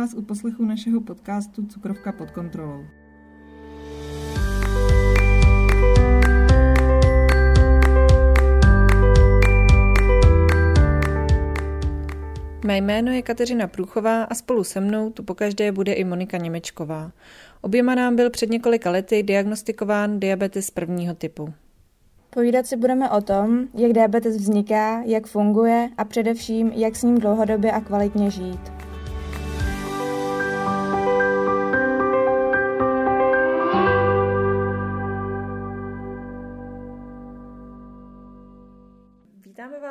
vás u poslechu našeho podcastu Cukrovka pod kontrolou. Mé jméno je Kateřina Průchová a spolu se mnou tu pokaždé bude i Monika Němečková. Oběma nám byl před několika lety diagnostikován diabetes prvního typu. Povídat si budeme o tom, jak diabetes vzniká, jak funguje a především, jak s ním dlouhodobě a kvalitně žít.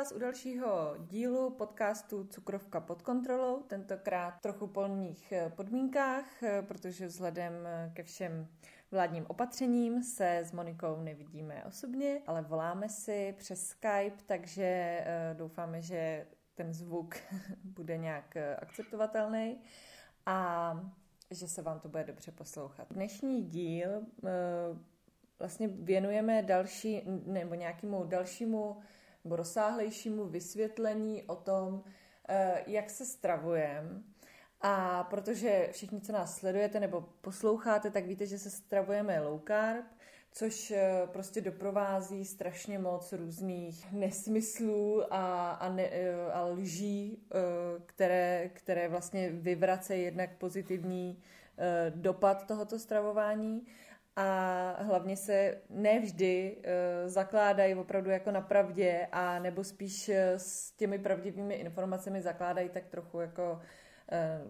Vás u dalšího dílu podcastu Cukrovka pod kontrolou, tentokrát trochu polních podmínkách, protože vzhledem ke všem vládním opatřením se s Monikou nevidíme osobně, ale voláme si přes Skype, takže eh, doufáme, že ten zvuk bude nějak eh, akceptovatelný a že se vám to bude dobře poslouchat. Dnešní díl eh, vlastně věnujeme další nebo nějakému dalšímu nebo rozsáhlejšímu vysvětlení o tom, jak se stravujeme. A protože všichni, co nás sledujete nebo posloucháte, tak víte, že se stravujeme low carb, což eh, prostě doprovází strašně moc různých nesmyslů a, a, ne, eh, a lží, eh, které, které vlastně vyvracejí jednak pozitivní dopad tohoto stravování a hlavně se nevždy zakládají opravdu jako na pravdě a nebo spíš s těmi pravdivými informacemi zakládají tak trochu jako Eh,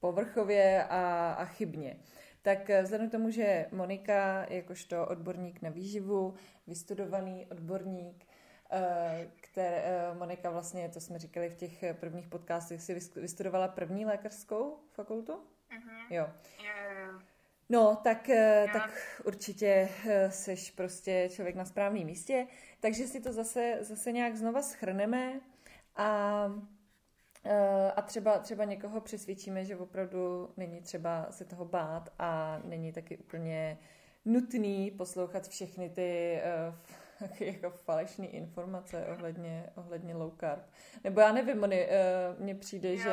povrchově a, a chybně. Tak eh, vzhledem k tomu, že Monika, jakožto odborník na výživu, vystudovaný odborník, eh, které Monika vlastně, to jsme říkali v těch prvních podcastech, si vystudovala první lékařskou fakultu? Uh-huh. Jo. Yeah. No, tak, tak určitě seš prostě člověk na správném místě, takže si to zase, zase nějak znova schrneme a Eh, a třeba, třeba někoho přesvědčíme, že opravdu není třeba se toho bát a není taky úplně nutný poslouchat všechny ty jako falešné informace ohledně, ohledně low carb. Nebo já nevím, Moni, uh, mně přijde, jo, že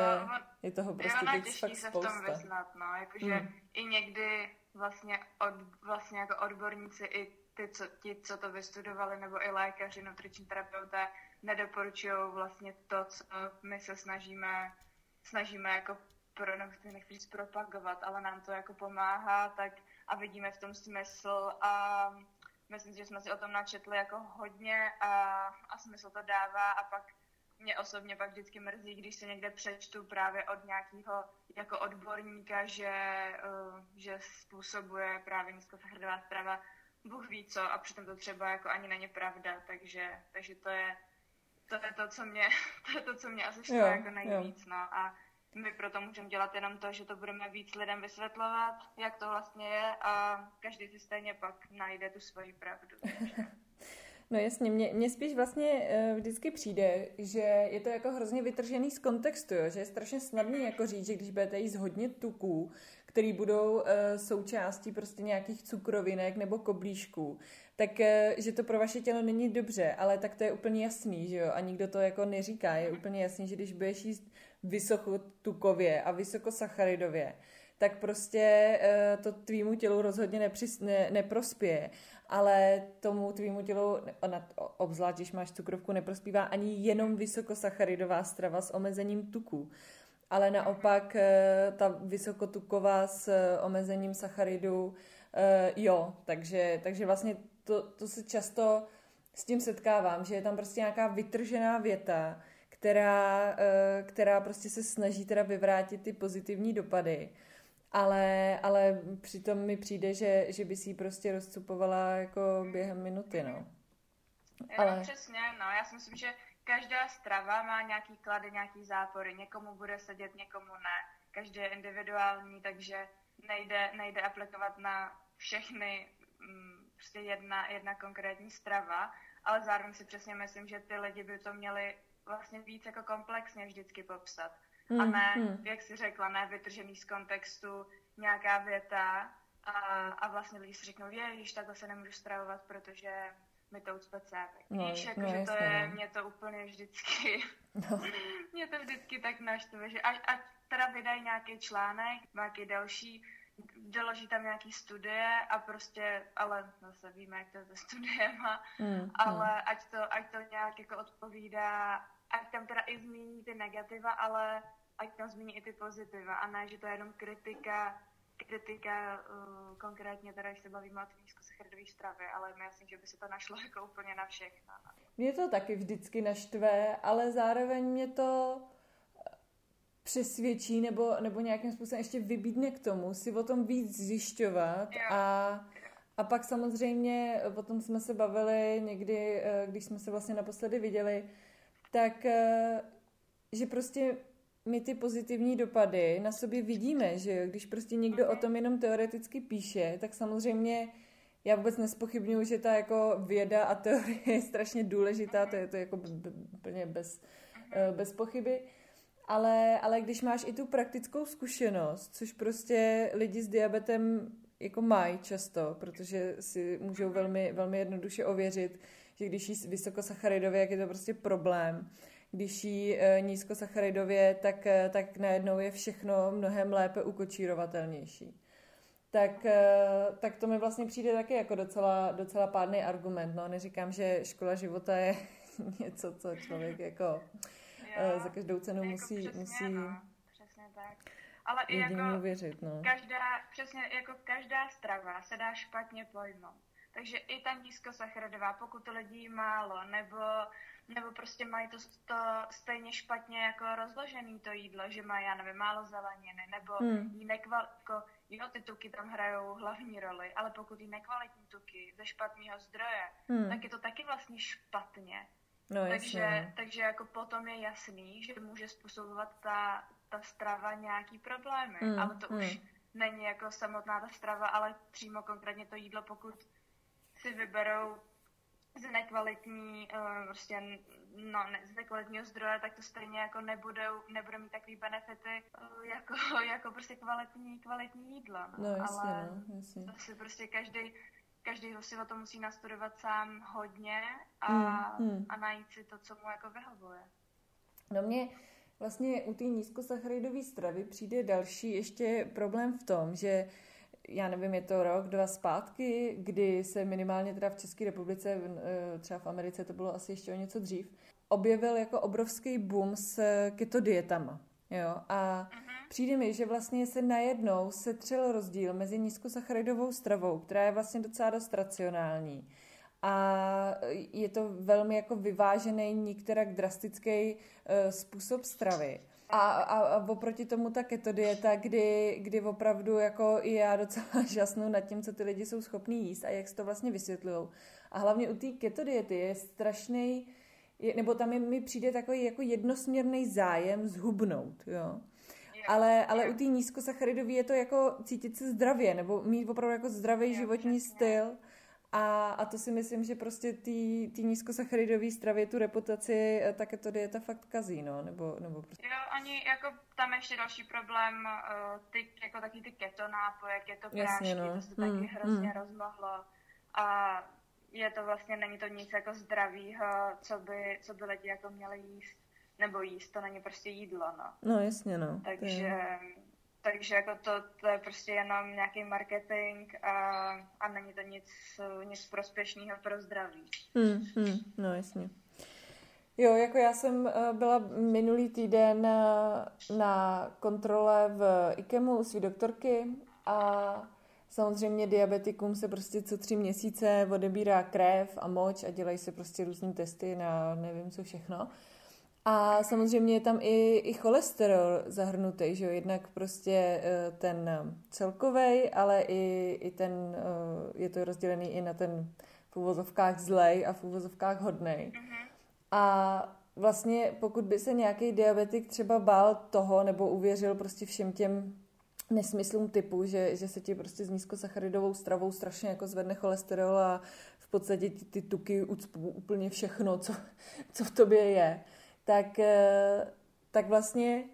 je toho prostě teď fakt se spousta. v tom vyznat, no, jakože hmm. i někdy vlastně, od, vlastně jako odborníci i ty, co, ti, co to vystudovali, nebo i lékaři, nutriční terapeuté, nedoporučují vlastně to, co my se snažíme, snažíme jako pro, no, nechci říct propagovat, ale nám to jako pomáhá, tak a vidíme v tom smysl a myslím, že jsme si o tom načetli jako hodně a, a smysl to dává a pak mě osobně pak vždycky mrzí, když se někde přečtu právě od nějakého jako odborníka, že, uh, že způsobuje právě nízkosacharidová strava Bůh ví co a přitom to třeba jako ani není pravda, takže, takže to je to je to, co mě, to je to, co mě asi štve jako nejvíc, jo. no a my proto můžeme dělat jenom to, že to budeme víc lidem vysvětlovat, jak to vlastně je a každý si stejně pak najde tu svoji pravdu. No jasně, mně, mně spíš vlastně uh, vždycky přijde, že je to jako hrozně vytržený z kontextu, jo? že je strašně snadný jako říct, že když budete jíst hodně tuků, který budou uh, součástí prostě nějakých cukrovinek nebo koblížků, tak uh, že to pro vaše tělo není dobře, ale tak to je úplně jasný, že jo, a nikdo to jako neříká, je úplně jasný, že když budeš jíst vysokotukově a vysokosacharidově, tak prostě uh, to tvýmu tělu rozhodně nepřis, ne, neprospěje ale tomu tvýmu tělu, obzvlášť když máš cukrovku, neprospívá ani jenom vysokosacharidová strava s omezením tuku. Ale naopak eh, ta vysokotuková s eh, omezením sacharidů, eh, jo, takže, takže vlastně to, to se často s tím setkávám, že je tam prostě nějaká vytržená věta, která, která prostě se snaží teda vyvrátit ty pozitivní dopady ale, ale přitom mi přijde, že, že by si ji prostě rozcupovala jako během minuty, no. Ale... No, přesně, no, já si myslím, že každá strava má nějaký klady, nějaký zápory, někomu bude sedět, někomu ne, každý je individuální, takže nejde, nejde aplikovat na všechny mm, prostě jedna, jedna konkrétní strava, ale zároveň si přesně myslím, že ty lidi by to měli vlastně víc jako komplexně vždycky popsat Hmm, a ne, hmm. jak jsi řekla, ne vytržený z kontextu nějaká věta a, a vlastně lidi si řeknou, je, již takhle se nemůžu stravovat, protože mi to ucpe cévek. No, Víš, jako, no, že to je, no. mě to úplně vždycky, no. mě to vždycky tak naštve, že až, ať teda vydají nějaký článek, nějaký další, doloží tam nějaký studie a prostě, ale zase víme, jak to je se studiema, mm, ale mm. ať to, ať to nějak jako odpovídá, ať tam teda i zmíní ty negativa, ale ať tam zmíní i ty pozitiva a ne, že to je jenom kritika kritika uh, konkrétně teda, když se bavíme o nízkosacharidové stravě, ale myslím, že by se to našlo jako úplně na všechno. Mě to taky vždycky naštve, ale zároveň mě to eh, přesvědčí nebo, nebo nějakým způsobem ještě vybídne k tomu si o tom víc zjišťovat a, a pak samozřejmě o tom jsme se bavili někdy, eh, když jsme se vlastně naposledy viděli, tak že prostě my ty pozitivní dopady na sobě vidíme, že jo? Když prostě někdo o tom jenom teoreticky píše, tak samozřejmě já vůbec nespochybnuju, že ta jako věda a teorie je strašně důležitá, to je to jako úplně bez, eh, bez pochyby. Ale, ale když máš i tu praktickou zkušenost, což prostě lidi s diabetem jako mají často, protože si můžou velmi, velmi jednoduše ověřit, že když jí vysokosacharidově, jak je to prostě problém, když jí e, nízkosacharidově, tak, e, tak najednou je všechno mnohem lépe ukočírovatelnější. Tak, e, tak to mi vlastně přijde taky jako docela, docela pádný argument. No, neříkám, že škola života je něco, co člověk jako jo, za každou cenu jako musí, přesně, musí no, přesně tak. Ale i jako věřit, no. každá, přesně jako každá strava se dá špatně pojmout. Takže i ta nízkosacharidová, pokud to lidí málo, nebo nebo prostě mají to, to stejně špatně jako rozložený to jídlo, že mají, já nevím, málo zeleniny, nebo hmm. jí nekval, jako, jo, ty tuky tam hrajou hlavní roli, ale pokud jí nekvalitní tuky ze špatného zdroje, hmm. tak je to taky vlastně špatně. No, takže, jasně. No. takže jako potom je jasný, že může způsobovat ta, ta strava nějaký problémy, hmm. ale to hmm. už není jako samotná ta strava, ale přímo konkrétně to jídlo, pokud si vyberou z nekvalitní, uh, prostě, no, ne, z nekvalitního zdroje, tak to stejně jako nebudou, nebude mít takový benefity uh, jako, jako prostě kvalitní, kvalitní jídlo. No, no jasně, Ale no, jasně. to si prostě každý každý si o to musí nastudovat sám hodně a, mm, mm. a najít si to, co mu jako vyhovuje. No mě vlastně u té nízkosacharidové stravy přijde další ještě problém v tom, že já nevím, je to rok, dva zpátky, kdy se minimálně teda v České republice, eh, třeba v Americe to bylo asi ještě o něco dřív, objevil jako obrovský boom s keto dietama. Jo? A přijde mi, že vlastně se najednou setřel rozdíl mezi nízkosacharidovou stravou, která je vlastně docela dost racionální, a je to velmi jako vyvážený, nikterak drastický uh, způsob stravy. A, a, a oproti tomu ta keto dieta, kdy, kdy opravdu jako i já docela žasnu nad tím, co ty lidi jsou schopní jíst a jak se to vlastně vysvětlují. A hlavně u té keto diety je strašný, je, nebo tam je, mi přijde takový jako jednosměrný zájem zhubnout, jo. Ale, ale u té nízkosacharidové je to jako cítit se zdravě, nebo mít opravdu jako zdravý životní styl. A, a to si myslím, že prostě ty nízkosacharidové stravy tu reputaci eh, také to dieta fakt kazí, no, nebo, nebo prostě. Jo, ani jako tam ještě další problém, uh, ty, jako taky ty keto nápoje, keto prášky, no. to se taky hmm, hrozně hmm. rozmohlo. A je to vlastně, není to nic jako zdravýho, co by, co by lidi jako měli jíst, nebo jíst, to není prostě jídlo, no. No, jasně, no. Takže, takže jako to, to je prostě jenom nějaký marketing a, a není to nic, nic prospěšného pro zdraví. Hmm, hmm, no jasně. Jo, jako já jsem eh, byla minulý týden eh, na kontrole v IKEMu u své doktorky a samozřejmě diabetikům se prostě co tři měsíce odebírá krev a moč a dělají se prostě různé testy na nevím co všechno. A samozřejmě je tam i, i cholesterol zahrnutý, že jo, jednak prostě eh, ten celkový, ale i, i ten, eh, je to rozdělený i na ten v úvozovkách zlej a v úvozovkách hodnej. A vlastně pokud by se nějaký diabetik třeba bál toho nebo uvěřil prostě všem těm nesmyslům typu, že, že se ti prostě s nízkosacharidovou stravou strašně jako zvedne cholesterol a v podstatě ty, ty tuky ucpou úplně všechno, co, co v tobě je, tak, eh, tak vlastně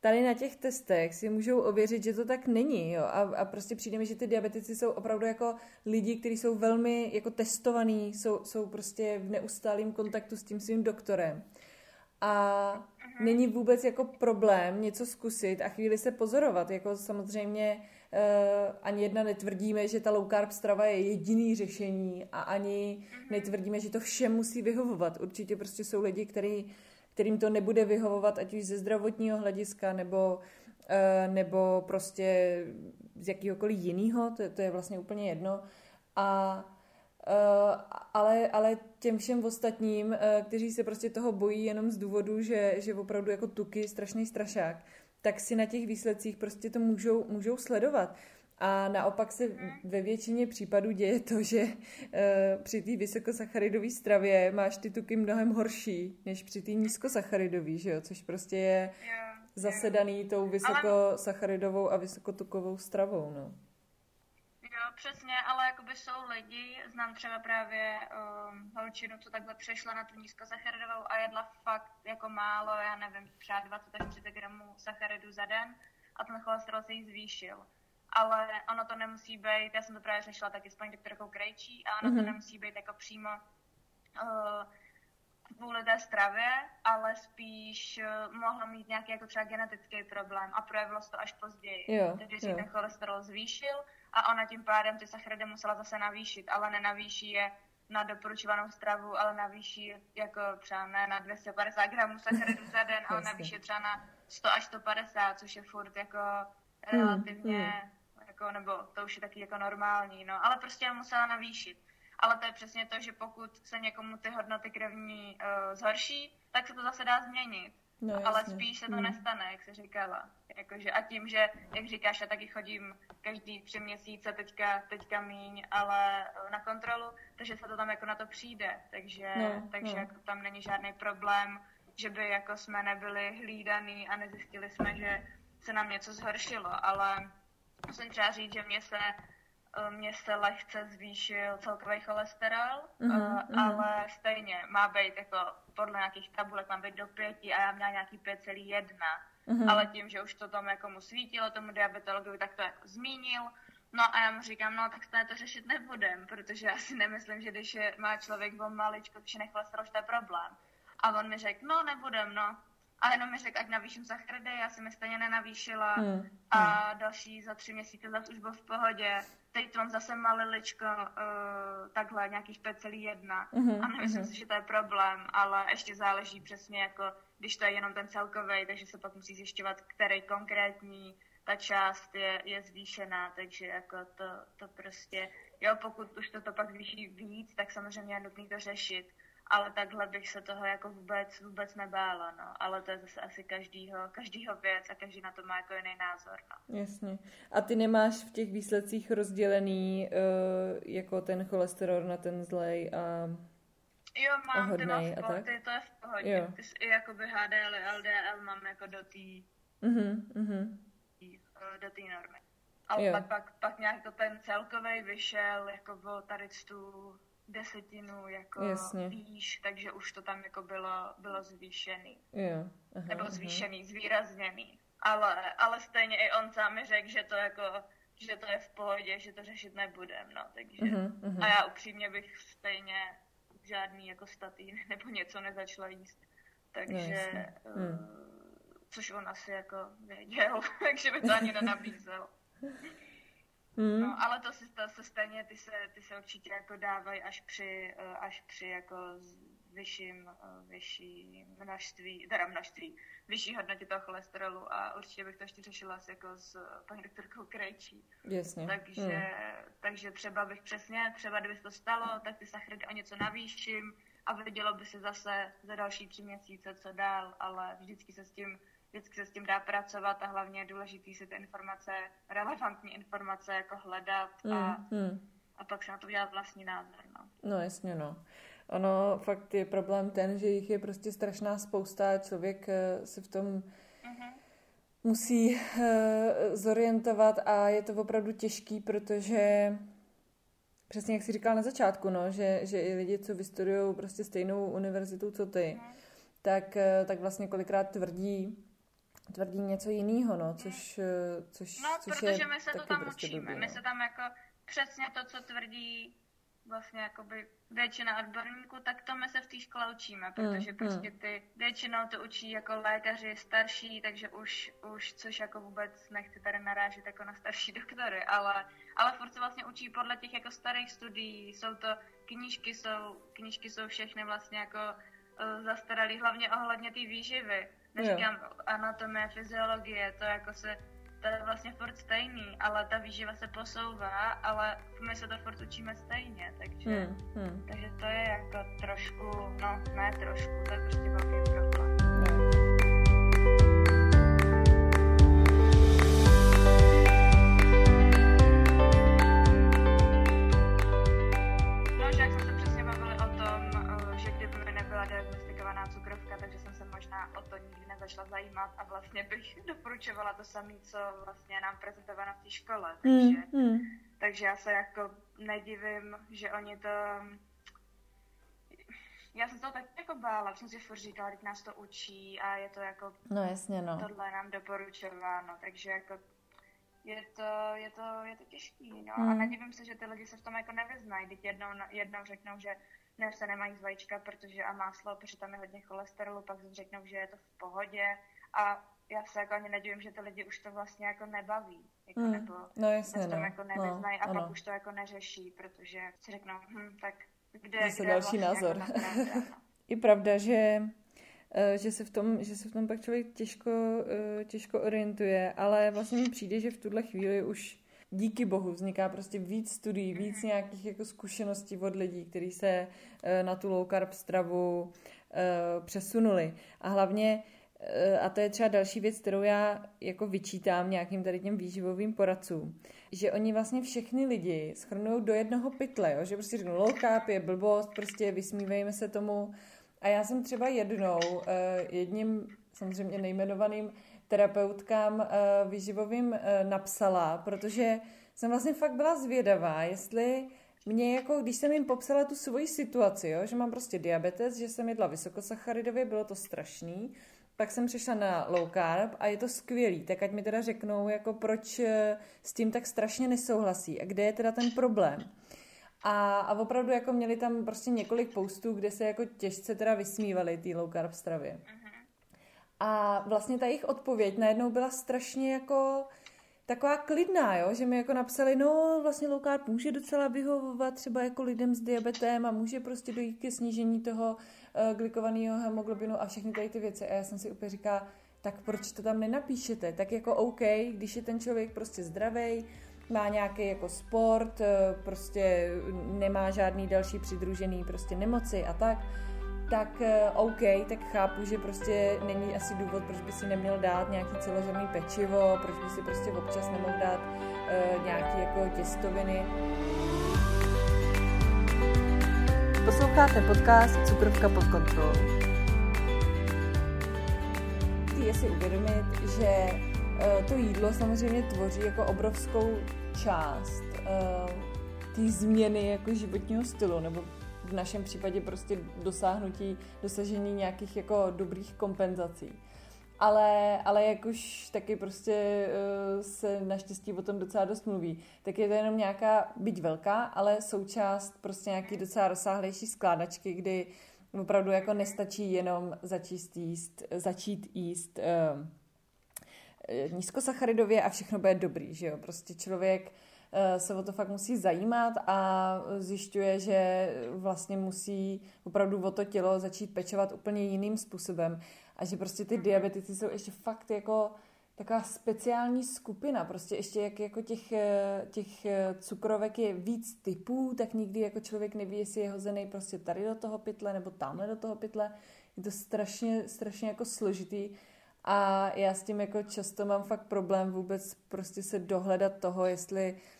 tady na těch testech si můžou ověřit, že to tak není. Jo? A, a prostě přijde mi, že ty diabetici jsou opravdu jako lidi, kteří jsou velmi jako testovaní, jsou, jsou prostě v neustálém kontaktu s tím svým doktorem. A není vůbec jako problém něco zkusit a chvíli se pozorovat. Jako samozřejmě uh, ani jedna netvrdíme, že ta low carb strava je jediný řešení a ani mhm. netvrdíme, že to všem musí vyhovovat. Určitě prostě jsou lidi, který, kterým to nebude vyhovovat, ať už ze zdravotního hlediska nebo uh, nebo prostě z jakýhokoliv jiného, to, to je vlastně úplně jedno. A Uh, ale, ale těm všem ostatním, uh, kteří se prostě toho bojí jenom z důvodu, že, že opravdu jako tuky strašný strašák, tak si na těch výsledcích prostě to můžou, můžou sledovat. A naopak se ve většině případů děje to, že uh, při té vysokosacharidové stravě máš ty tuky mnohem horší, než při té nízkosacharidové, že jo? Což prostě je zasedaný tou vysokosacharidovou a vysokotukovou stravou, no přesně, ale jakoby jsou lidi, znám třeba právě um, holčinu, co takhle přešla na tu nízkosacharidovou a jedla fakt jako málo, já nevím, třeba 20 až 30 gramů sacharidu za den a ten cholesterol se jí zvýšil. Ale ono to nemusí být, já jsem to právě řešila taky s paní doktorkou Krejčí a ono mm-hmm. to mhm. nemusí být jako přímo uh, kvůli té stravě, ale spíš uh, mohla mít nějaký jako třeba genetický problém a projevilo se to až později. Jo, Takže si ten cholesterol zvýšil a ona tím pádem ty sacharidy musela zase navýšit, ale nenavýší je na doporučovanou stravu, ale navýší jako třeba ne na 250 gramů sacharidů za den, ale navýší třeba na 100 až 150, což je furt jako hmm, relativně, hmm. Jako, nebo to už je taky jako normální, no, ale prostě musela navýšit. Ale to je přesně to, že pokud se někomu ty hodnoty krevní uh, zhorší, tak se to zase dá změnit. No, ale spíš se to hmm. nestane, jak se říkala. Jakože a tím, že, jak říkáš, já taky chodím každý tři měsíce, teďka, teďka míň, ale na kontrolu, takže se to tam jako na to přijde. Takže, no, takže no. Jako tam není žádný problém, že by jako jsme nebyli hlídaný a nezjistili jsme, že se nám něco zhoršilo, ale musím třeba říct, že mě se mě se lehce zvýšil celkový cholesterol, uh, ale stejně má být jako podle nějakých tabulek má být do pěti a já měla nějaký 5,1. Uh-huh. Ale tím, že už to tam jako mu svítilo, tomu diabetologovi, tak to jako zmínil. No a já mu říkám, no tak to řešit nebudem, protože já si nemyslím, že když je, má člověk o maličko zvýšený cholesterol, že to je problém. A on mi řekl, no nebudem, no. A jenom mi řekl, ať navýším sacharidy, já jsem je stejně nenavýšila hmm. a hmm. další za tři měsíce zase už byl v pohodě. Teď mám zase maliličko, uh, takhle nějakých 5,1 hmm. a nemyslím hmm. si, že to je problém, ale ještě záleží přesně jako, když to je jenom ten celkový, takže se pak musí zjišťovat, který konkrétní ta část je, je zvýšená, takže jako to, to prostě, jo, pokud už to, to pak zvýší víc, tak samozřejmě je nutné to řešit ale takhle bych se toho jako vůbec, vůbec nebála, no. Ale to je zase asi každýho, každýho věc a každý na to má jako jiný názor, no. Jasně. A ty nemáš v těch výsledcích rozdělený uh, jako ten cholesterol na ten zlej a Jo, mám, ty mám v pohodě, ty, to je v pohodě. Jo. Ty i jakoby HDL, LDL mám jako do té uh-huh, uh-huh. do té normy. Ale pak, pak, pak nějak to ten celkový vyšel jako o tady tu desetinu jako Jasně. výš, takže už to tam jako bylo, bylo zvýšený. Jo. Aha, Nebo zvýšený, aha. zvýrazněný. Ale, ale stejně i on sám mi řekl, že to jako že to je v pohodě, že to řešit nebudem, no, takže. Uh-huh, uh-huh. A já upřímně bych stejně žádný jako statý nebo něco nezačala jíst. Takže, no, uh, což on asi jako věděl, takže by to ani nenabízel. Mm. No, ale to se, to se stejně, ty se, ty se určitě jako dávají až při, eh, až při jako vyšším, eh, vyšší množství, teda množství, vyšší hodnotě toho cholesterolu a určitě bych to ještě řešila asi jako s paní doktorkou Krejčí. Jasně. Takže, mm. takže třeba bych přesně, třeba kdyby se to stalo, tak ty sacharidy o něco navýším a vidělo by se zase za další tři měsíce, co dál, ale vždycky se s tím vždycky se s tím dá pracovat a hlavně je důležité si ty informace, relevantní informace jako hledat a, mm, mm. a pak se na to udělat vlastní názor. No. no jasně, no. Ono fakt je problém ten, že jich je prostě strašná spousta a člověk eh, se v tom mm-hmm. musí uh, zorientovat a je to opravdu těžký, protože přesně jak jsi říkal na začátku, no, že, že i lidi, co vystudují prostě stejnou univerzitu, co ty, mm. tak, eh, tak vlastně kolikrát tvrdí, tvrdí něco jiného, no, což, eh, což, no, což protože je my se to tam prostě učíme. Blbý, no. My se tam jako přesně to, co tvrdí vlastně jakoby většina odborníků, tak to my se v té škole učíme, protože mm, prostě ty většinou to učí jako lékaři starší, takže už, už což jako vůbec nechci tady narážet jako na starší doktory, ale, ale furt se vlastně učí podle těch jako starých studií, jsou to knížky, jsou, knížky jsou všechny vlastně jako uh, zastaralý, hlavně ohledně té výživy. Neříkám anatomie, fyziologie, to jako se to je vlastně furt stejný, ale ta výživa se posouvá, ale my se to furt učíme stejně, takže, hmm, hmm. takže to je jako trošku, no ne trošku, to je prostě velký problém. Možná o to nikdy začala zajímat a vlastně bych doporučovala to samé, co vlastně nám prezentováno v té škole. Takže, mm, mm. takže já se jako nedivím, že oni to... Já jsem to tak jako bála, jsem si furt říkala, že nás to učí a je to jako... No jasně, no. Tohle nám doporučováno, takže jako je to, je to, je to těžký, no. Mm. A nedivím se, že ty lidi se v tom jako nevyznají, když jednou, jednou řeknou, že ne, se nemají z vajíčka, protože a máslo, protože tam je hodně cholesterolu, pak řeknou, že je to v pohodě a já se jako ani nedivím, že ty lidi už to vlastně jako nebaví, jako mm. nebo no, jasně, no. jako nevyznají no, a ano. pak už to jako neřeší, protože si řeknou, hm, tak kde, Zase kde další vlastně názor. Jako no. Je pravda, že eh, že se, v tom, že se v tom pak člověk těžko, eh, těžko orientuje, ale vlastně mi přijde, že v tuhle chvíli už díky bohu vzniká prostě víc studií, víc nějakých jako zkušeností od lidí, kteří se eh, na tu low carb stravu eh, přesunuli. A hlavně eh, a to je třeba další věc, kterou já jako vyčítám nějakým tady těm výživovým poradcům, že oni vlastně všechny lidi schrnují do jednoho pytle, jo? že prostě řeknou low carb je blbost, prostě vysmívejme se tomu. A já jsem třeba jednou jedním samozřejmě nejmenovaným terapeutkám uh, výživovým uh, napsala, protože jsem vlastně fakt byla zvědavá, jestli mě jako, když jsem jim popsala tu svoji situaci, jo, že mám prostě diabetes, že jsem jedla vysokosacharidově, bylo to strašný, pak jsem přišla na low carb a je to skvělý, tak ať mi teda řeknou, jako proč eh, s tím tak strašně nesouhlasí a kde je teda ten problém. A, a opravdu jako měli tam prostě několik postů, kde se jako těžce teda vysmívali té low carb stravě. A vlastně ta jejich odpověď najednou byla strašně jako taková klidná, jo? že mi jako napsali, no vlastně low carb může docela vyhovovat třeba jako lidem s diabetem a může prostě dojít ke snížení toho uh, glikovaného hemoglobinu a všechny tady ty věci. A já jsem si úplně říkala, tak proč to tam nenapíšete? Tak jako OK, když je ten člověk prostě zdravý, má nějaký jako sport, eh, prostě nemá žádný další přidružený prostě nemoci a tak, tak uh, OK, tak chápu, že prostě není asi důvod, proč by si neměl dát nějaký celožerný pečivo, proč by si prostě občas nemohl dát uh, nějaký jako těstoviny. Posloucháte podcast Cukrovka pod kontrolou. Je si uvědomit, že uh, to jídlo samozřejmě tvoří jako obrovskou část uh, té změny jako životního stylu, nebo v našem případě prostě dosáhnutí, dosažení nějakých jako dobrých kompenzací. Ale, ale jak už taky prostě uh, se naštěstí o tom docela dost mluví, tak je to jenom nějaká, byť velká, ale součást prostě nějaký docela rozsáhlejší skládačky, kdy opravdu jako nestačí jenom začít jíst, začít jíst uh, nízkosacharidově a všechno bude dobrý, že jo? Prostě člověk Eh, se o to fakt musí zajímat a zjišťuje, že vlastně musí opravdu o to tělo začít pečovat úplně jiným způsobem a že prostě ty diabetici jsou ještě fakt jako taková speciální skupina, prostě ještě jak jako těch, eh, těch eh, cukrovek je víc typů, tak nikdy jako člověk neví, jestli je hozený prostě tady do toho pytle nebo tamhle do toho pytle. Je to strašně, strašně jako složitý a já s tím jako často mám fakt problém vůbec prostě se dohledat toho, jestli Eh,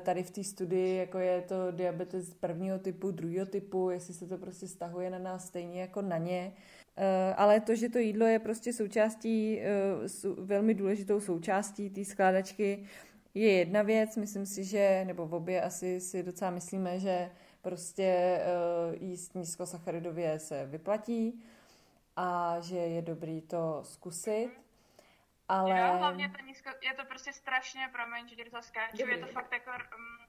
tady v té studii, jako je to diabetes prvního typu, druhého typu, jestli se to prostě stahuje na nás stejně jako na ně. Eh, ale to, že to jídlo je prostě součástí, eh, velmi důležitou součástí té skládačky, je jedna věc. Myslím si, že, nebo v obě asi si docela myslíme, že prostě jíst nízkosacharidově se vyplatí a že je dobrý to zkusit. Ale... Jo, hlavně to nízko, je to prostě strašně, promiň, že to skáču, je to fakt jako, um,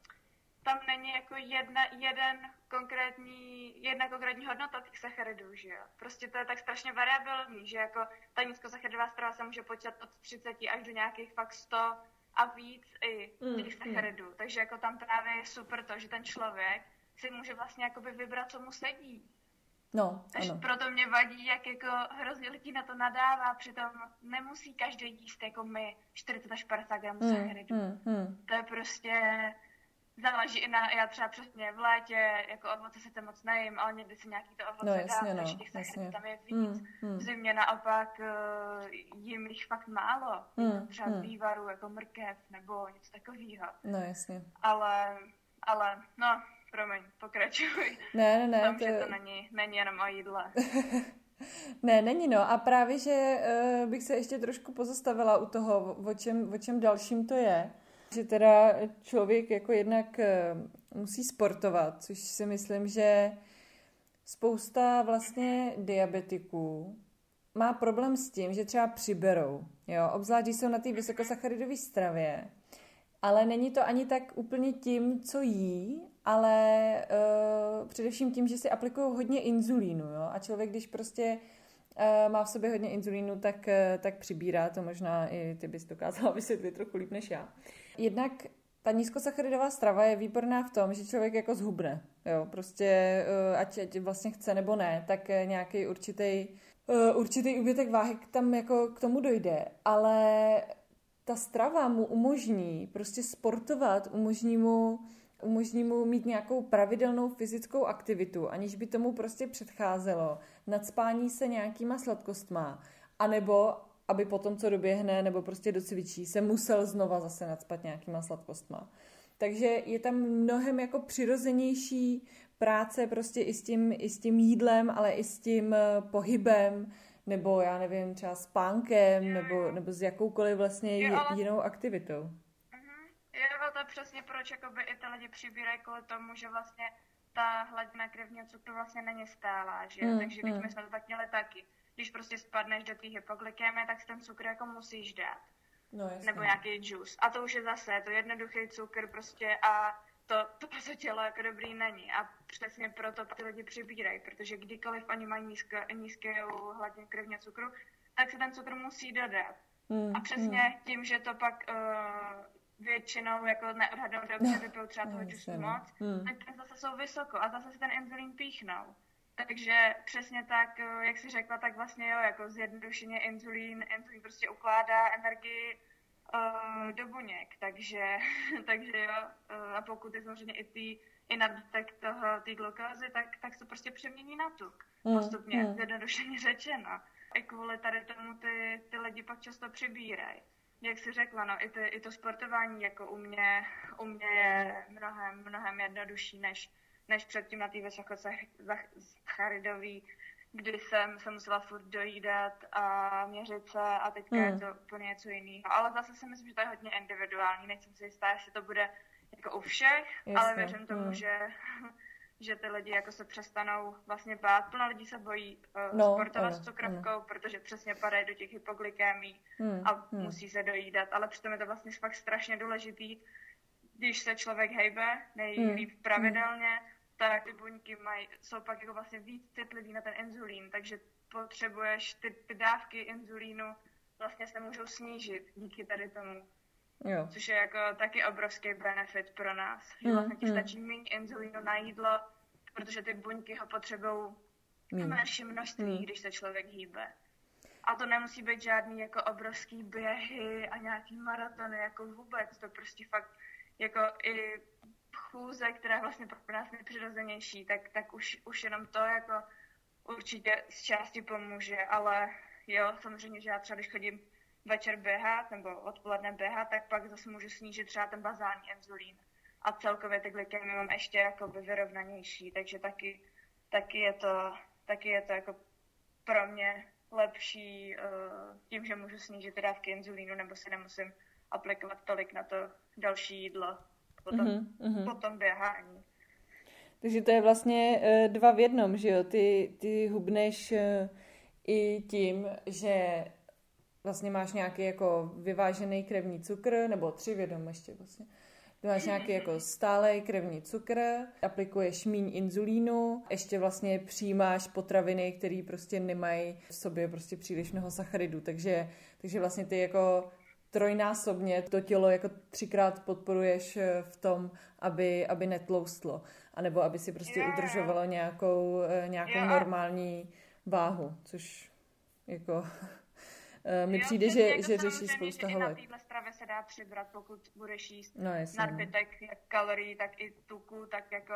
tam není jako jedna, jeden konkrétní, jedna konkrétní hodnota těch sacharidů, že jo. Prostě to je tak strašně variabilní, že jako ta nízkosacharidová strava se může počítat od 30 až do nějakých fakt 100 a víc i mm, těch mm. sacharidů. Mm. Takže jako tam právě je super to, že ten člověk si může vlastně jakoby vybrat, co mu sedí. No, Takže ano. proto mě vadí, jak jako hrozně lidí na to nadává, přitom nemusí každý jíst jako my 40 až 50 gramů mm, sacharidů. Mm, mm. To je prostě záleží i na, já třeba přesně v létě, jako ovoce se to moc nejím, ale někdy si nějaký to ovoce no, jasně, dám, no, těch jasně. tam je víc. Mm, mm. V zimě naopak uh, jim jich fakt málo. Mm, třeba mm. vývaru, jako mrkev nebo něco takového. No jasně. Ale, ale, no, promiň, pokračuj. Ne, ne, ne. Tom, to... že to není, není jenom o jídle. ne, není no. A právě, že uh, bych se ještě trošku pozastavila u toho, o čem, o čem dalším to je že teda člověk jako jednak eh, musí sportovat, což si myslím, že spousta vlastně diabetiků má problém s tím, že třeba přiberou, jo, obzvlášť, když jsou na té vysokosacharidové stravě, ale není to ani tak úplně tím, co jí, ale uh, především tím, že si aplikují hodně inzulínu, jo, a člověk, když prostě uh, má v sobě hodně inzulínu, tak, uh, tak přibírá, to možná i ty bys dokázala vysvětlit trochu líp než já. Jednak ta nízkosacharidová strava je výborná v tom, že člověk jako zhubne. Jo, prostě eh, ať, ať vlastně chce nebo ne, tak nějaký určitý uh, určitý úbytek váhy tam jako k tomu dojde. Ale ta strava mu umožní prostě sportovat, umožní mu umožní mu mít nějakou pravidelnou fyzickou aktivitu, aniž by tomu prostě předcházelo nadspání se nějakýma sladkostma, anebo aby potom, co doběhne nebo prostě docvičí, se musel znova zase nadspat nějakýma sladkostma. Takže je tam mnohem jako přirozenější práce prostě i s tím, i s tím jídlem, ale i s tím eh, pohybem, nebo já nevím, třeba spánkem, nebo, nebo s jakoukoliv vlastně jinou aktivitou. Jo, to je přesně proč jakoby i ty lidi přibírají kvůli tomu, že vlastně ta hladina krevního cukru vlastně není stálá, že mm, Takže mm. my jsme to tak měli taky když prostě spadneš do té hypoglykémie, tak ten cukr jako musíš dát. No, jasně. Nebo nějaký džus. A to už je zase, to jednoduchý cukr prostě a to, to pro to tělo jako dobrý není. A přesně proto ty lidi přibírají, protože kdykoliv oni mají nízké, nízké hladinu krevního cukru, tak se ten cukr musí dodat. Mm, a přesně mm. tím, že to pak uh, většinou jako neodhadnou dobře, vypijou třeba toho džusu moc, mm. tak zase jsou vysoko a zase se ten inzulín píchnou. Takže přesně tak, eh, jak jsi řekla, tak vlastně jo, jako zjednodušeně inzulín, inzulín prostě ukládá energii uh, do buněk, takže, takže jo, uh, a pokud je samozřejmě i ty i nadbytek toho, ty glukózy, tak, tak se prostě přemění na tuk. Mm, postupně, mm. zjednodušeně řečeno. I kvůli tady tomu ty, ty lidi pak často přibírají. Jak jsi řekla, no, i, ty, i to sportování jako u mě, u mě je mnohem, mnohem jednodušší, než, než předtím na té vysokosacharidový, kdy jsem se musela furt dojídat a měřit se a teďka mm. je hmm. to úplně něco jiného. Ale zase si myslím, že to je hodně individuální, nejsem si jistá, jestli to bude jako u všech, Jasně. ale věřím tomu, mm. že že ty lidi jako se přestanou vlastně bát. Plno lidí se bojí uh, no, sportovat ano, s cukrovkou, ano. protože přesně padají do těch hypoglykémí mm, a mm. musí se dojídat. Ale přitom je to vlastně fakt strašně důležitý, když se člověk hejbe nejlíp mm, pravidelně, mm tak ty buňky mají, jsou pak jako vlastně víc citlivý na ten inzulín, takže potřebuješ ty, ty dávky inzulínu vlastně se můžou snížit díky tady tomu. Jo. Což je jako taky obrovský benefit pro nás. Že mm, vlastně ti mm. stačí méně inzulínu na jídlo, protože ty buňky ho potřebují v menším množství, mm. když se člověk hýbe. A to nemusí být žádný jako obrovský běhy a nějaký maratony, jako vůbec. To prostě fakt jako i chůze, která je vlastně pro nás nejpřirozenější, tak, tak už, už jenom to jako určitě z části pomůže, ale jo, samozřejmě, že já třeba když chodím večer běhat nebo odpoledne běhat, tak pak zase můžu snížit třeba ten bazální inzulín. A celkově ty glykemy mám ještě jako vyrovnanější, takže taky, taky, je to, taky je to jako pro mě lepší uh, tím, že můžu snížit ty dávky inzulínu nebo si nemusím aplikovat tolik na to další jídlo potom, mm-hmm. potom běhání. Takže to je vlastně uh, dva v jednom, že jo? Ty, ty hubneš uh, i tím, že vlastně máš nějaký jako vyvážený krevní cukr, nebo tři v jednom ještě vlastně. Ty máš nějaký jako stálej krevní cukr, aplikuješ míň inzulínu, ještě vlastně přijímáš potraviny, které prostě nemají v sobě prostě příliš mnoho sacharidů, takže, takže vlastně ty jako trojnásobně to tělo jako třikrát podporuješ eh, v tom, aby, aby netloustlo, anebo aby si prostě yeah. udržovalo nějakou, eh, nějakou yeah. normální váhu, což jako mi jo, přijde, že, jako že řeší spousta holek. Na téhle stravě se dá přibrat, pokud budeš jíst no, nadbytek jak kalorií, tak i tuku, tak jako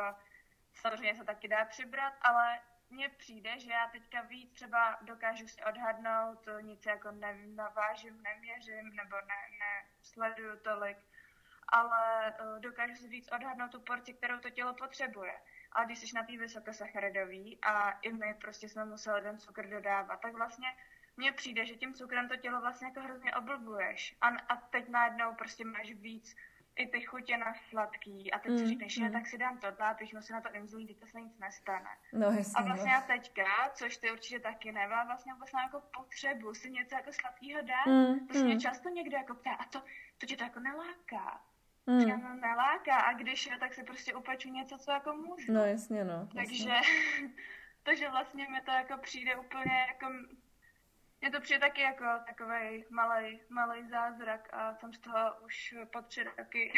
samozřejmě se taky dá přibrat, ale mně přijde, že já teďka víc třeba dokážu si odhadnout, nic jako nevím, navážím, neměřím, nebo ne, nesleduju tolik, ale uh, dokážu si víc odhadnout tu porci, kterou to tělo potřebuje. A když jsi na té vysokosacharidový a i my prostě jsme museli ten cukr dodávat, tak vlastně mně přijde, že tím cukrem to tělo vlastně jako hrozně oblbuješ. A, a teď najednou prostě máš víc i ty chutě na sladký a teď mm, si říkneš, mm. tak si dám to, a teď si na to inzulín, teď se nic nestane. No, jasně, a vlastně no. já teďka, což ty určitě taky nevá, vlastně vůbec jako potřebu si něco jako sladkého dát. Mm, to se mm. mě často někdo jako ptá, a to, to tě to jako neláká. Mm. Říkám, no neláká a když je, tak si prostě upeču něco, co jako můžu. No jasně, no. Jasně. Takže, takže vlastně mi to jako přijde úplně jako mně to přijde taky jako takový malý, malý zázrak a jsem z toho už po tři roky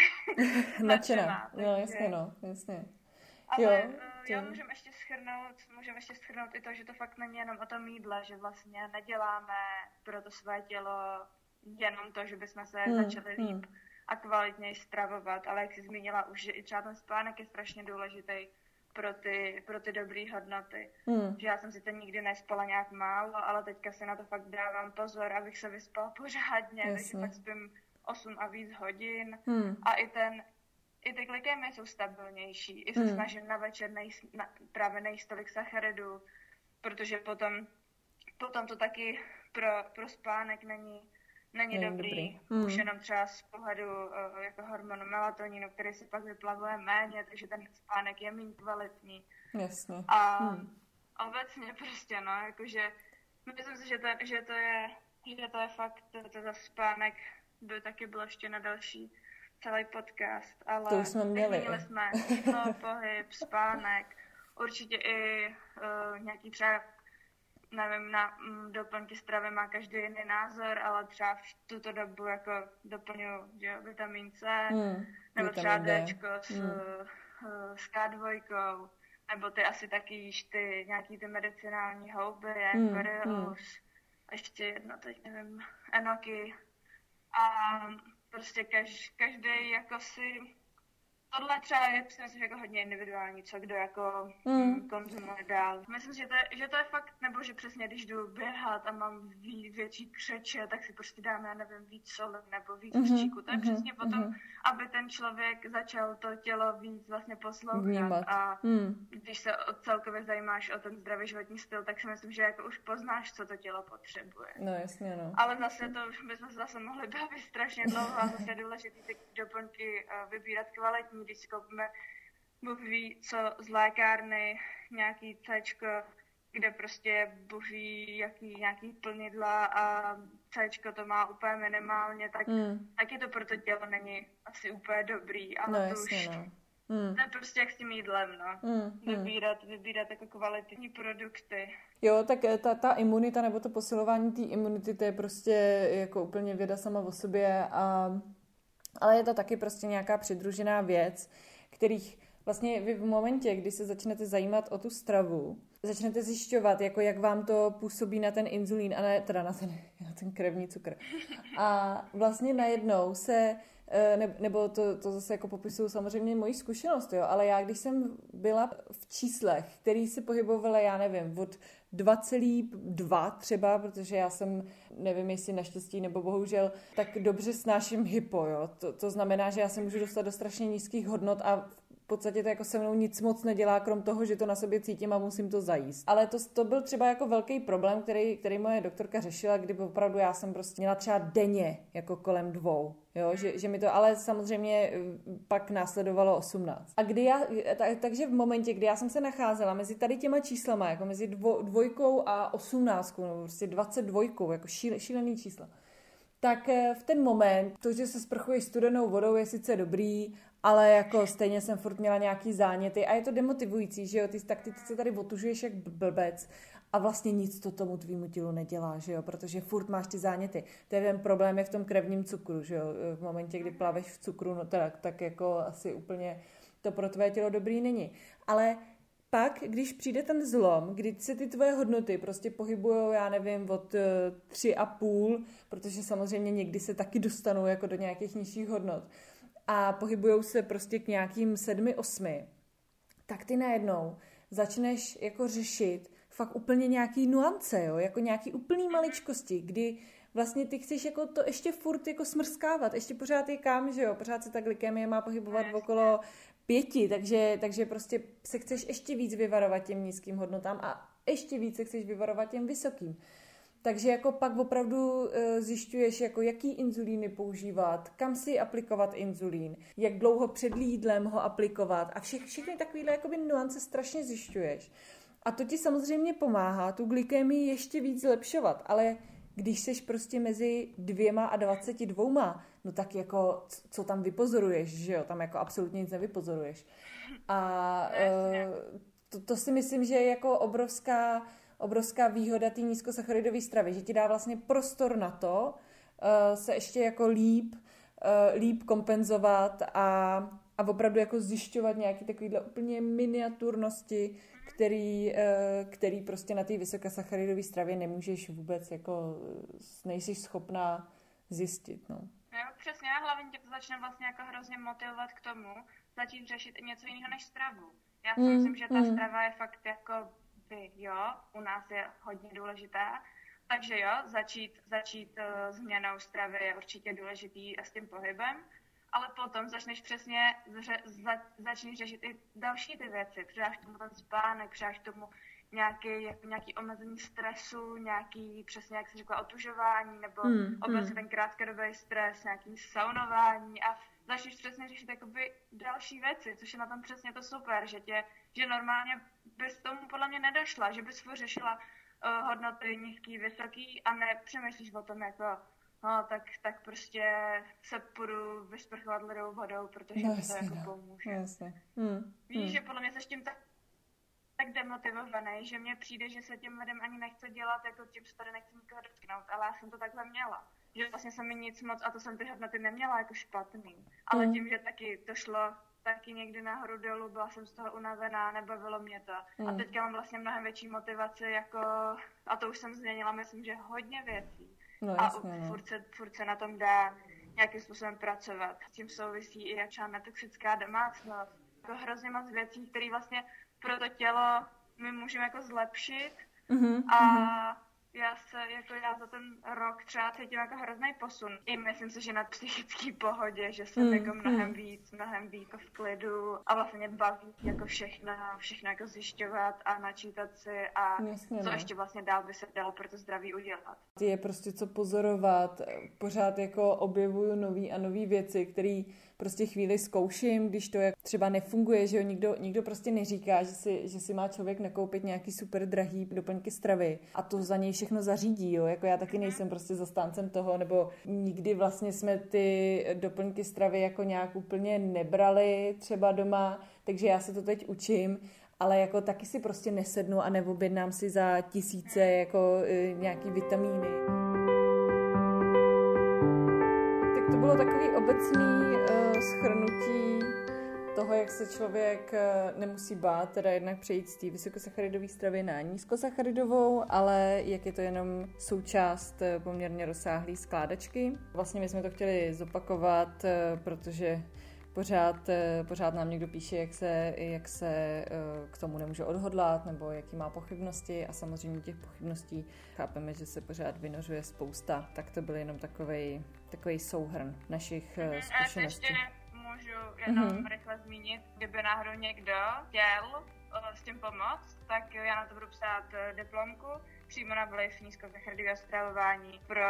nadšená. No jasně, no, jasně. Ale jo, eh, to... jo můžeme ještě schrnout, můžeme ještě schrnout i to, že to fakt není jenom o tom jídle, že vlastně neděláme pro to své tělo jenom to, že bychom se hmm, začali líp hmm. a kvalitněji stravovat, ale jak jsi zmínila už, že i třeba ten spánek je strašně důležitý pro ty, pro ty dobré hodnoty. Hmm. Že já jsem si to nikdy nespala nějak málo, ale teďka si na to fakt dávám pozor, abych se vyspala pořádně, Jasně. takže fakt spím 8 a víc hodin hmm. a i ten i ty glykemie jsou stabilnější. I se hmm. snažím na večer nejíst, na, právě nejíst tolik sacharidů, protože potom, potom to taky pro, pro spánek není není, není dobrý. dobrý. Hmm. Už jenom třeba z pohledu uh, jako hormonu melatoninu, který se pak vyplavuje méně, takže ten spánek je méně kvalitní. Jasně. A hmm. obecně prostě, no, jakože myslím si, že to, že to je že to je fakt, to, to za spánek by taky bylo ještě na další celý podcast, ale to jsme měli. měli jsme jídlo, pohyb, spánek, určitě i uh, nějaký třeba nevím, na mm, doplňky stravy má každý jiný názor, ale třeba v tuto dobu jako doplňuji že vitamin C, hmm, nebo třeba D s. Eh, s K2, nebo ty asi taky jíš ty nějaký ty medicinální houby, hmm, Coriolus, hmm. a ještě jedno, teď nevím, enoky. A prostě kaž, každý jako si Tohle třeba je myslím, jako hodně individuální, co kdo jako mm. konzumuje dál. Myslím, že to, je, že to je fakt, nebo že přesně když jdu běhat a mám ví, větší křeče, tak si prostě dám, já nevím, víc soli nebo víc mm-hmm. křičíku. To je mm-hmm. přesně potom, mm-hmm. aby ten člověk začal to tělo víc vlastně poslouchat. Vnímat. A mm. když se celkově zajímáš o ten zdravý životní styl, tak si myslím, že jako už poznáš, co to tělo potřebuje. No jasně, no. Ale zase to bychom se zase mohli bavit strašně dlouho a zase je důležité ty doplňky eh, vybírat kvalitní když si koupíme Bůh ví, co z lékárny, nějaký C, kde prostě boží jaký, nějaký plnidla a C to má úplně minimálně, tak mm. taky to pro to tělo není asi úplně dobrý, ale no, to jasně, už... No. Mm. To je prostě jak s tím jídlem, no. Mm, vybírat, mm. vybírat jako kvalitní produkty. Jo, tak eh, ta, ta imunita nebo to posilování té imunity, to je prostě jako úplně věda sama o sobě a ale je to taky prostě nějaká přidružená věc, kterých vlastně vy v momentě, kdy se začnete zajímat o tu stravu, začnete zjišťovat, jako jak vám to působí na ten inzulín, a ne, teda na ten, na ten krevní cukr. A vlastně najednou se, eh, ne, nebo to, to zase jako popisuju samozřejmě moji zkušenost, jo, ale já když jsem byla v číslech, který se pohybovaly, já nevím, od 2,2 třeba, protože já jsem, nevím jestli naštěstí nebo bohužel, tak dobře snáším hypo, jo. To, to znamená, že já se můžu dostat do strašně nízkých hodnot a v podstatě to jako se mnou nic moc nedělá, krom toho, že to na sobě cítím a musím to zajíst. Ale to, to byl třeba jako velký problém, který, který moje doktorka řešila, kdyby opravdu já jsem prostě měla třeba denně jako kolem dvou. Jo, že, že mi to, ale samozřejmě eh, pak následovalo 18. A kdy já, tak, takže v momentě, kdy já jsem se nacházela mezi tady těma číslama, jako mezi dvo, dvojkou a osmnáctkou, nebo prostě 22, jako šíle, šílený čísla, tak eh, v ten moment to, že se sprchuješ studenou vodou, je sice dobrý, ale jako stejně jsem furt měla nějaký záněty a je to demotivující, že jo, ty, tak ty se tady otužuješ jak blbec a vlastně nic to tomu tvýmu tělu nedělá, že jo, protože furt máš ty záněty. To je ten problém je v tom krevním cukru, že jo, v momentě, kdy plaveš v cukru, no tak, tak jako asi úplně to pro tvé tělo dobrý není. Ale pak, když přijde ten zlom, kdy se ty tvoje hodnoty prostě pohybují, já nevím, od uh, tři a půl, protože samozřejmě někdy se taky dostanou jako do nějakých nižších hodnot a pohybují se prostě k nějakým sedmi, osmi, tak ty najednou začneš jako řešit fakt úplně nějaký nuance, jo? jako nějaký úplný maličkosti, kdy vlastně ty chceš jako to ještě furt jako smrskávat, ještě pořád je kam, že jo, pořád se ta glykemie má pohybovat v okolo pěti, takže, takže prostě se chceš ještě víc vyvarovat těm nízkým hodnotám a ještě víc se chceš vyvarovat těm vysokým. Takže jako pak opravdu uh, zjišťuješ, jako jaký inzulíny používat, kam si aplikovat inzulín, jak dlouho před jídlem ho aplikovat a vše, všechny takovéhle jakoby nuance strašně zjišťuješ. A to ti samozřejmě pomáhá tu glykemii ještě víc zlepšovat, ale když seš prostě mezi dvěma a dvaceti dvouma, no tak jako, co tam vypozoruješ, že jo, tam jako absolutně nic nevypozoruješ. A uh, to, to si myslím, že je jako obrovská, obrovská výhoda té nízkosacharidové stravy, že ti dá vlastně prostor na to uh, se ještě jako líp, uh, líp kompenzovat a, a opravdu jako zjišťovat nějaké takovéhle úplně miniaturnosti, který, eh, který prostě na té vysokosacharidové stravě nemůžeš vůbec jako, nejsi schopná zjistit, no. Jo, přesně, a hlavně tě to začne vlastně jako hrozně motivovat k tomu, začít řešit i něco jiného než stravu. Já si mm, myslím, že ta mm. strava je fakt jako by, jo, u nás je hodně důležitá, takže jo, začít, začít uh, změnou stravy je určitě důležitý a s tím pohybem, ale potom začneš přesně, ře, za, začneš řešit i další ty věci. Přidáš tomu ten spánek, přidáš tomu nějaký, nějaký omezení stresu, nějaký, přesně jak jsi řekla, otužování, nebo hmm, obecně hmm. ten krátkodobý stres, nějaký saunování a začneš přesně řešit jakoby další věci, což je na tom přesně to super, že tě, že normálně bys tomu podle mě nedošla, že bys řešila uh, hodnoty nízký, vysoký a nepřemýšlíš o tom jako no tak, tak prostě se půjdu vysprchovat ledovou vodou, protože no, jasně, to jako no. pomůže. Jasně. Hmm. Víš, hmm. že podle mě se tím tak, tak demotivovaný, že mně přijde, že se těm lidem ani nechce dělat, jako tím se tady nechci nikoho dotknout, ale já jsem to takhle měla. Že vlastně jsem mi nic moc, a to jsem ty hodnoty neměla jako špatný. Ale hmm. tím, že taky to šlo taky někdy nahoru dolů, byla jsem z toho unavená, nebavilo mě to. Hmm. A teďka mám vlastně mnohem větší motivaci, jako, a to už jsem změnila, myslím, že hodně věcí. No, jasně, a no. furt, se, furt se na tom dá nějakým způsobem pracovat. S tím souvisí i jak třeba netoxická domácnost. Jako hrozně moc věcí, které vlastně pro to tělo my můžeme jako zlepšit mm-hmm, a mm-hmm já se, jako já za ten rok třeba cítím jako hrozný posun. I myslím si, že na psychický pohodě, že jsem mm, jako mnohem mm. víc, mnohem víc jako v klidu a vlastně baví jako všechno, všechno jako zjišťovat a načítat si a Jasně, co no. ještě vlastně dál by se dalo pro to zdraví udělat. Je prostě co pozorovat, pořád jako objevuju nový a nový věci, které prostě chvíli zkouším, když to jak třeba nefunguje, že jo, nikdo, nikdo prostě neříká, že si, že si má člověk nakoupit nějaký super drahý doplňky stravy a to za něj všechno zařídí, jo, jako já taky nejsem prostě zastáncem toho, nebo nikdy vlastně jsme ty doplňky stravy jako nějak úplně nebrali třeba doma, takže já se to teď učím ale jako taky si prostě nesednu a neobjednám si za tisíce jako e, nějaký vitamíny. Tak to bylo takový obecný schrnutí toho, jak se člověk e, nemusí bát, teda jednak přejít z té vysokosacharidové stravy na nízkosacharidovou, ale jak je to jenom součást poměrně rozsáhlé skládačky. Vlastně my jsme to chtěli zopakovat, protože pořád, eh, pořád nám někdo píše, jak se, jak se eh, k tomu nemůže odhodlat, nebo jaký má pochybnosti a samozřejmě těch pochybností chápeme, že se pořád vynořuje spousta, tak to byl jenom takový takový souhrn našich mm-hmm. zkušeností. ještě můžu jenom mm-hmm. rychle zmínit, kdyby náhodou někdo chtěl s tím pomoct, tak já na to budu psát diplomku, přímo na vliv nízkosacharidového stravování pro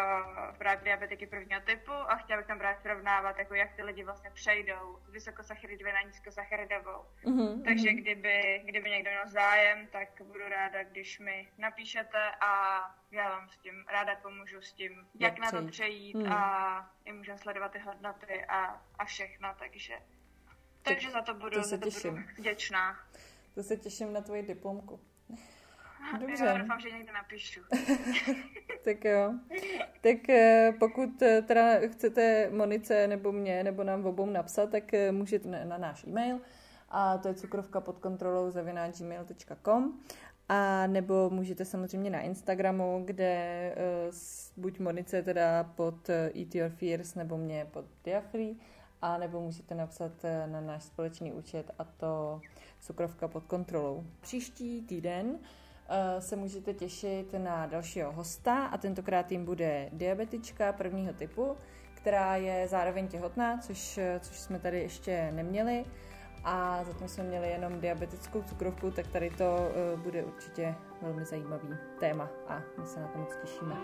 právě diabetiky prvního typu a chtěla bych tam právě srovnávat, jako jak ty lidi vlastně přejdou z vysokosacharidové na nízkosacharidovou. Mm-hmm. Takže kdyby, kdyby někdo měl zájem, tak budu ráda, když mi napíšete a já vám s tím ráda pomůžu s tím, jak, jak na to přejít mm. a i můžeme sledovat ty hodnoty a, a všechno, takže takže za to budu, to se těším. budu vděčná. To se těším na tvoji diplomku. Dobře. Já doufám, že někde napíšu. tak jo. Tak eh, pokud eh, teda chcete Monice nebo mě, nebo nám obou napsat, tak eh, můžete na náš e-mail a to je cukrovka pod kontrolou gmail.com a nebo můžete samozřejmě na Instagramu, kde buď Monice teda pod Eat Your Fears nebo mě pod Diafree a nebo můžete napsat na náš společný účet a to cukrovka pod kontrolou. Příští týden se můžete těšit na dalšího hosta a tentokrát jim bude diabetička prvního typu, která je zároveň těhotná, což, eh, což jsme tady ještě neměli a zatím jsme měli jenom diabetickou cukrovku, tak tady to bude určitě velmi zajímavý téma a my se na to moc těšíme.